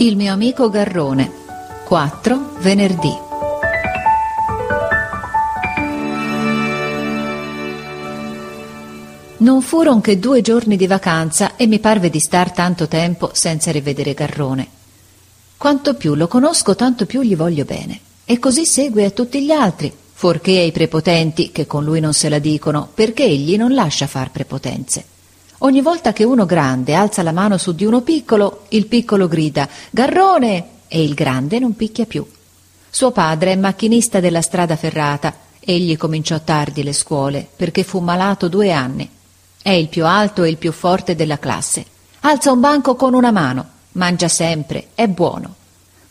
Il mio amico Garrone. 4 venerdì. Non furono che due giorni di vacanza e mi parve di star tanto tempo senza rivedere Garrone. Quanto più lo conosco, tanto più gli voglio bene. E così segue a tutti gli altri, fuorché ai prepotenti, che con lui non se la dicono, perché egli non lascia far prepotenze. Ogni volta che uno grande alza la mano su di uno piccolo, il piccolo grida Garrone! e il grande non picchia più. Suo padre è macchinista della strada ferrata. Egli cominciò tardi le scuole perché fu malato due anni. È il più alto e il più forte della classe. Alza un banco con una mano, mangia sempre, è buono.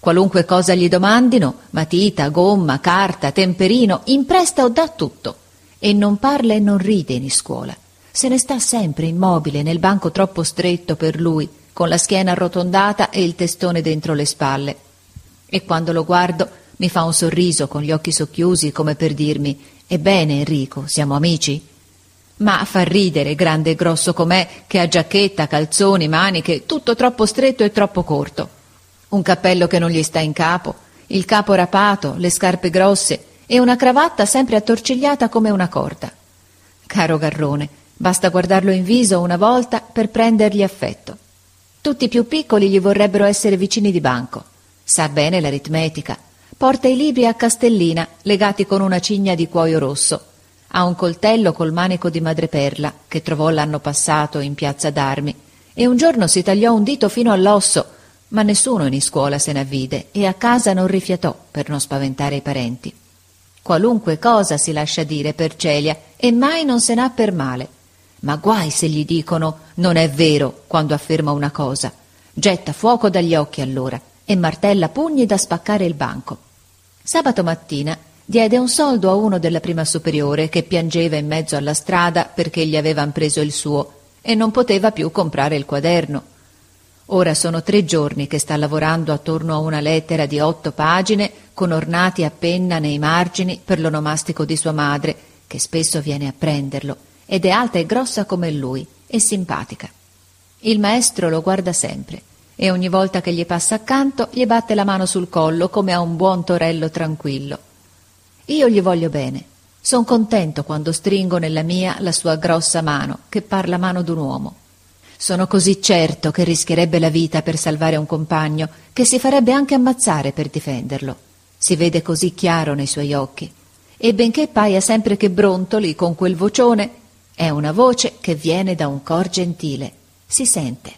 Qualunque cosa gli domandino, matita, gomma, carta, temperino, impresta o dà tutto. E non parla e non ride in scuola se ne sta sempre immobile nel banco troppo stretto per lui, con la schiena arrotondata e il testone dentro le spalle. E quando lo guardo mi fa un sorriso con gli occhi socchiusi come per dirmi Ebbene Enrico, siamo amici? Ma fa ridere, grande e grosso com'è, che ha giacchetta, calzoni, maniche, tutto troppo stretto e troppo corto. Un cappello che non gli sta in capo, il capo rapato, le scarpe grosse e una cravatta sempre attorcigliata come una corda. Caro Garrone, Basta guardarlo in viso una volta per prendergli affetto. Tutti i più piccoli gli vorrebbero essere vicini di banco. Sa bene l'aritmetica. Porta i libri a Castellina, legati con una cigna di cuoio rosso. Ha un coltello col manico di madreperla, che trovò l'anno passato in piazza d'armi, e un giorno si tagliò un dito fino all'osso, ma nessuno in scuola se ne avvide e a casa non rifiatò per non spaventare i parenti. Qualunque cosa si lascia dire per Celia e mai non se n'ha per male. Ma guai se gli dicono non è vero quando afferma una cosa. Getta fuoco dagli occhi allora e martella pugni da spaccare il banco. Sabato mattina diede un soldo a uno della prima superiore che piangeva in mezzo alla strada perché gli avevan preso il suo e non poteva più comprare il quaderno. Ora sono tre giorni che sta lavorando attorno a una lettera di otto pagine con ornati a penna nei margini per l'onomastico di sua madre, che spesso viene a prenderlo ed è alta e grossa come lui e simpatica. Il maestro lo guarda sempre e ogni volta che gli passa accanto gli batte la mano sul collo come a un buon torello tranquillo. Io gli voglio bene. Son contento quando stringo nella mia la sua grossa mano, che par la mano d'un uomo. Sono così certo che rischierebbe la vita per salvare un compagno, che si farebbe anche ammazzare per difenderlo. Si vede così chiaro nei suoi occhi. E benché paia sempre che brontoli con quel vocione, è una voce che viene da un cor gentile. Si sente.